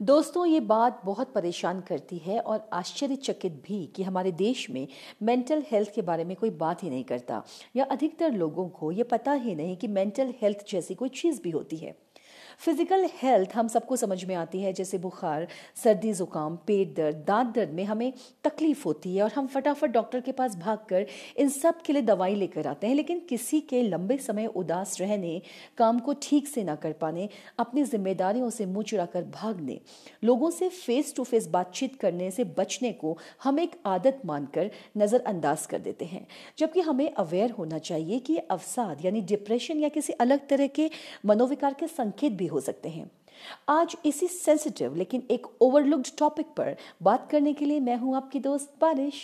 दोस्तों, ये बात बहुत परेशान करती है और आश्चर्यचकित भी कि हमारे देश में मेंटल हेल्थ के बारे में कोई बात ही नहीं करता। या अधिकतर लोगों को ये पता ही नहीं कि मेंटल हेल्थ जैसी कोई चीज़ भी होती है। फ़िज़िकल हेल्थ हम सबको समझ में आती है, जैसे बुखार, सर्दी, जुकाम, पेट दर्द, दांत दर्द में हमें तकलीफ़ होती है और हम फटाफट डॉक्टर के पास भागकर इन सब के लिए दवाई लेकर आते हैं, लेकिन किसी के लंबे समय उदास रहने, काम को ठीक से ना कर पाने, अपनी जिम्मेदारियों से मुँह चुराकर भागने, लोगों से फेस टू फेस बातचीत करने से बचने को हम एक आदत मानकर नज़रअंदाज कर देते हैं। जबकि हमें अवेयर होना चाहिए कि अवसाद यानी डिप्रेशन या किसी अलग तरह के मनोविकार के संकेत भी भी हो सकते हैं। आज इसी सेंसिटिव लेकिन एक ओवरलुक्ड टॉपिक पर बात करने के लिए मैं हूँ आपकी दोस्त बारिश।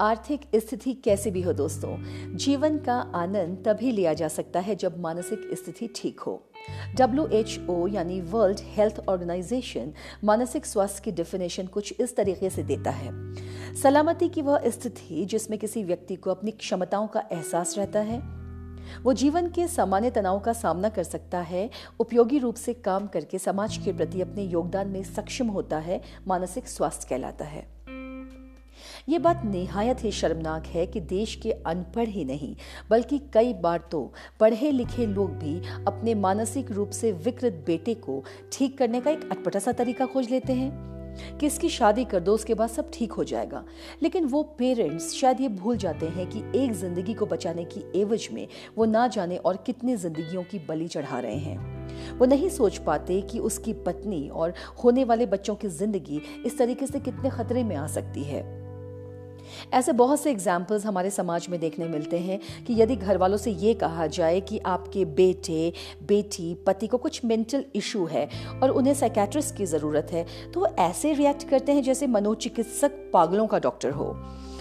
आर्थिक स्थिति कैसे भी हो दोस्तों, जीवन का आनंद तभी लिया जा सकता है जब मानसिक स्थिति ठीक हो। डब्ल्यू एच ओ यानी वर्ल्ड हेल्थ ऑर्गेनाइजेशन मानसिक स्वास्थ्य की डेफिनेशन कुछ इस तरीके से देता है। सलामती की वह स्थिति जिसमें किसी व्यक्ति को अपनी क्षमताओं का एहसास रहता है, वो जीवन के सामान्य तनाव का सामना कर सकता है, उपयोगी रूप से काम करके समाज के प्रति अपने योगदान में सक्षम होता है, मानसिक स्वास्थ्य कहलाता है। ये बात निहायत ही शर्मनाक है कि देश के अनपढ़ ही नहीं, बल्कि कई बार तो पढ़े लिखे लोग भी अपने मानसिक रूप से विकृत बेटे को ठीक करने का एक अटपटा सा तरीका खोज लेते हैं। कि इसकी शादी कर दो, उसके बाद सब ठीक हो जाएगा। लेकिन वो पेरेंट्स शायद ये भूल जाते हैं कि एक ज़िंदगी को बचाने की एवज में वो ना जाने और कितनी जिंदगियों की बलि चढ़ा रहे हैं। वो नहीं सोच पाते कि उसकी पत्नी और होने वाले बच्चों की ज़िंदगी इस तरीके से कितने खतरे में आ सकती है। ऐसे बहुत से एग्जाम्पल्स हमारे समाज में देखने मिलते हैं कि यदि घर वालों से ये कहा जाए कि आपके बेटे, बेटी, पति को कुछ मेंटल इशू है और उन्हें साइकेट्रिस्ट की ज़रूरत है तो वो ऐसे रिएक्ट करते हैं जैसे मनोचिकित्सक पागलों का डॉक्टर हो।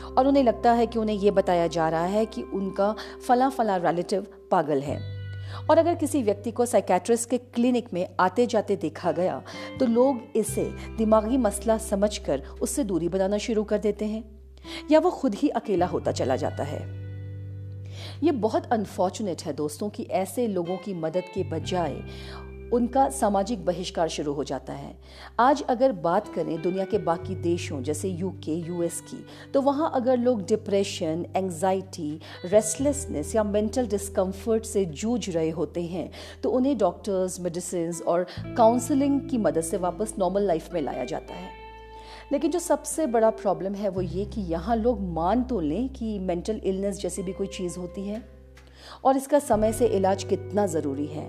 और उन्हें लगता है कि उन्हें ये बताया जा रहा है कि उनका फला फला रिलेटिव पागल है। और अगर किसी व्यक्ति को साइकेट्रिस्ट के क्लिनिक में आते जाते देखा गया तो लोग इसे दिमागी मसला समझकर उससे दूरी बनाना शुरू कर देते हैं। या वो खुद ही अकेला होता चला जाता है। ये बहुत अनफॉर्चुनेट है दोस्तों कि ऐसे लोगों की मदद के बजाय उनका सामाजिक बहिष्कार शुरू हो जाता है। आज अगर बात करें दुनिया के बाकी देशों, जैसे यूके यूएस की तो वहाँ अगर लोग डिप्रेशन एंजाइटी रेस्टलेसनेस या मेंटल डिस्कम्फर्ट से जूझ रहे होते हैं तो उन्हें डॉक्टर्स मेडिसिन और काउंसलिंग की मदद से वापस नॉर्मल लाइफ में लाया जाता है। लेकिन जो सबसे बड़ा प्रॉब्लम है वो ये कि यहाँ लोग मान तो लें कि मेंटल इलनेस जैसी भी कोई चीज़ होती है। और इसका समय से इलाज कितना ज़रूरी है?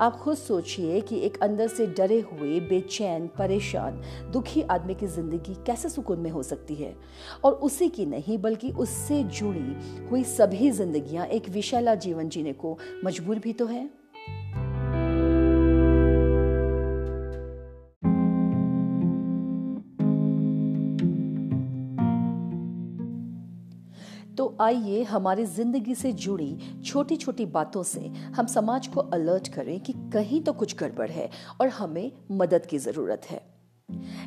आप खुद सोचिए कि एक अंदर से डरे हुए, बेचैन, परेशान, दुखी आदमी की ज़िंदगी कैसे सुकून में हो सकती है? और उसी की नहीं, बल्कि उससे जुड़ी हुई सभी जिंदगियाँ एक विशाला जीवन जीने को मजबूर भी तो है। आइए हमारी ज़िंदगी से जुड़ी छोटी छोटी बातों से हम समाज को अलर्ट करें कि कहीं तो कुछ गड़बड़ है और हमें मदद की ज़रूरत है।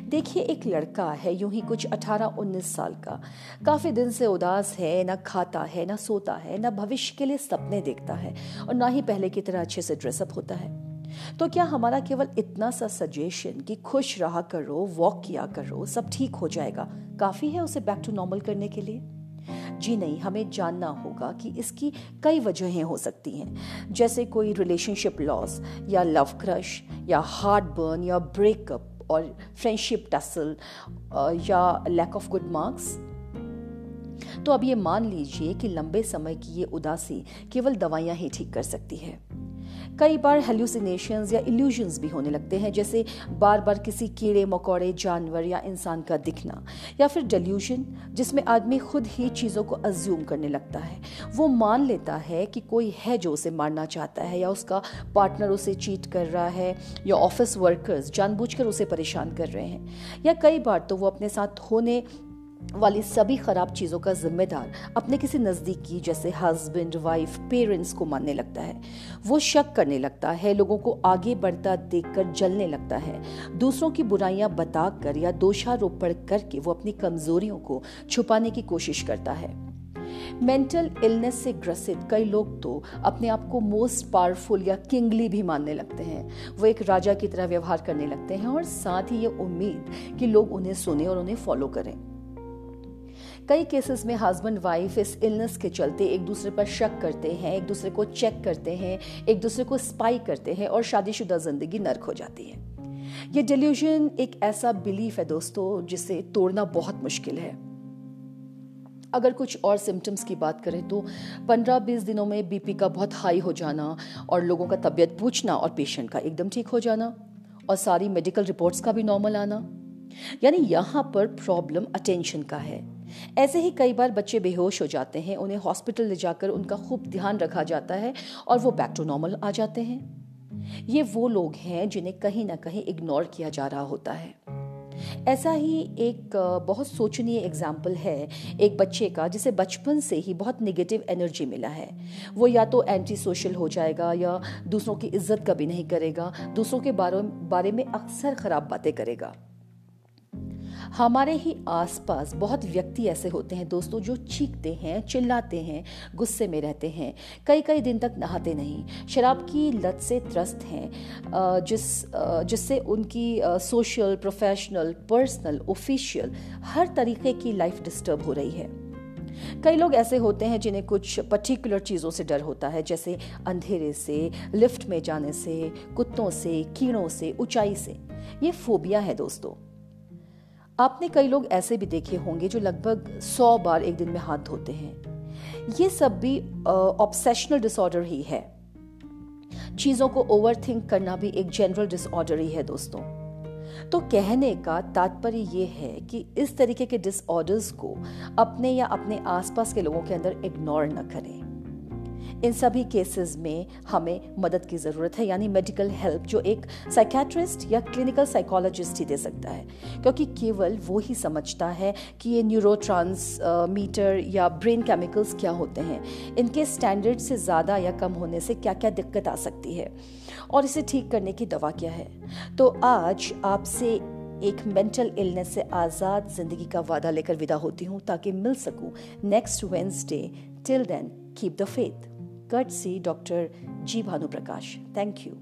देखिए, एक लड़का है, यूँ ही कुछ 18-19 साल का। काफ़ी दिन से उदास है, ना खाता है, ना सोता है, ना भविष्य के लिए सपने देखता है और ना ही पहले की तरह अच्छे से ड्रेसअप होता है। तो क्या हमारा केवल इतना सा सजेशन कि खुश रहा करो वॉक किया करो, सब ठीक हो जाएगा? काफ़ी है उसे बैक टू नॉर्मल करने के लिए? जी नहीं, हमें जानना होगा कि इसकी कई वजहें हो सकती हैं। जैसे कोई रिलेशनशिप लॉस या लव क्रश या हार्ट बर्न या ब्रेकअप और फ्रेंडशिप टसल या लैक ऑफ़ गुड मार्क्स तो अब ये मान लीजिए कि लंबे समय की ये उदासी केवल दवाइयाँ ही ठीक कर सकती है। कई बार हेल्यूसिनेशन या इल्यूजन्स भी होने लगते हैं, जैसे बार बार किसी कीड़े, मकोड़े, जानवर या इंसान का दिखना, या फिर डेल्यूजन जिसमें आदमी खुद ही चीज़ों को अज्यूम करने लगता है। वो मान लेता है कि कोई है जो उसे मारना चाहता है, या उसका पार्टनर उसे चीट कर रहा है, या ऑफ़िस वर्कर्स जानबूझकर उसे परेशान कर रहे हैं। या कई बार तो वो अपने साथ होने वाली सभी खराब चीज़ों का जिम्मेदार अपने किसी नज़दीकी, जैसे हस्बैंड वाइफ पेरेंट्स को मानने लगता है। वो शक करने लगता है, लोगों को आगे बढ़ता देखकर जलने लगता है। दूसरों की बुराइयाँ बताकर या दोषारोपण करके वो अपनी कमजोरियों को छुपाने की कोशिश करता है। मेंटल इलनेस से ग्रसित कई लोग तो अपने आप को मोस्ट पावरफुल या किंगली भी मानने लगते हैं। वो एक राजा की तरह व्यवहार करने लगते हैं और साथ ही ये उम्मीद कि लोग उन्हें सुने और उन्हें फॉलो करें। कई केसेस में हस्बैंड वाइफ इस इलनेस के चलते एक दूसरे पर शक करते हैं, एक दूसरे को चेक करते हैं, एक दूसरे को स्पाई करते हैं और शादीशुदा ज़िंदगी नर्क हो जाती है। ये डिल्यूजन एक ऐसा बिलीफ है दोस्तों, जिसे तोड़ना बहुत मुश्किल है। अगर कुछ और सिम्टम्स की बात करें तो 15-20 दिनों में बीपी का बहुत हाई हो जाना और लोगों का तबीयत पूछना और पेशेंट का एकदम ठीक हो जाना और सारी मेडिकल रिपोर्ट्स का भी नॉर्मल आना। यानी यहाँ पर प्रॉब्लम अटेंशन का है। ऐसे ही कई बार बच्चे बेहोश हो जाते हैं, उन्हें हॉस्पिटल ले जाकर उनका खूब ध्यान रखा जाता है और वो बैक टू नॉर्मल आ जाते हैं। ये वो लोग हैं जिन्हें कहीं ना कहीं इग्नोर किया जा रहा होता है। ऐसा ही एक, बहुत सोचनीय एग्ज़ाम्पल है एक बच्चे का, जिसे बचपन से ही बहुत निगेटिव एनर्जी मिला है। वो या तो एंटी सोशल हो जाएगा या दूसरों की इज़्ज़त कभी नहीं करेगा, दूसरों के बारे में अक्सर खराब बातें करेगा। हमारे ही आसपास बहुत व्यक्ति ऐसे होते हैं, दोस्तों, जो चीखते हैं, चिल्लाते हैं, गुस्से में रहते हैं। कई कई दिन तक नहाते नहीं। शराब की लत से त्रस्त हैं जिस जिससे उनकी सोशल प्रोफेशनल पर्सनल ऑफिशियल हर तरीके की लाइफ डिस्टर्ब हो रही है। कई लोग ऐसे होते हैं जिन्हें कुछ पर्टिकुलर चीज़ों से डर होता है, जैसे अंधेरे से लिफ्ट में जाने से, कुत्तों से, कीड़ों से, ऊंचाई से। ये फोबिया है, दोस्तों। आपने कई लोग ऐसे भी देखे होंगे जो लगभग सौ बार एक दिन में हाथ धोते हैं। ये सब भी ऑब्सेशनल डिसऑर्डर ही है। चीज़ों को ओवर थिंक करना भी एक जनरल डिसऑर्डर ही है दोस्तों। तो कहने का तात्पर्य यह है कि इस तरीके के डिसऑर्डर्स को अपने या अपने आसपास के लोगों के अंदर इग्नोर न करें। इन सभी केसेस में हमें मदद की ज़रूरत है, यानी मेडिकल हेल्प जो एक साइकेट्रिस्ट या क्लिनिकल साइकोलॉजिस्ट ही दे सकता है। क्योंकि केवल वो ही समझता है कि ये न्यूरो मीटर या ब्रेन केमिकल्स क्या होते हैं। इनके स्टैंडर्ड से ज़्यादा या कम होने से क्या क्या दिक्कत आ सकती है? और इसे ठीक करने की दवा क्या है? तो आज आपसे एक मेंटल इलनेस से आज़ाद ज़िंदगी का वादा लेकर विदा होती हूँ, ताकि मिल सकूँ next Wednesday till then keep the faith cut see doctor ji Bhanu Prakash thank you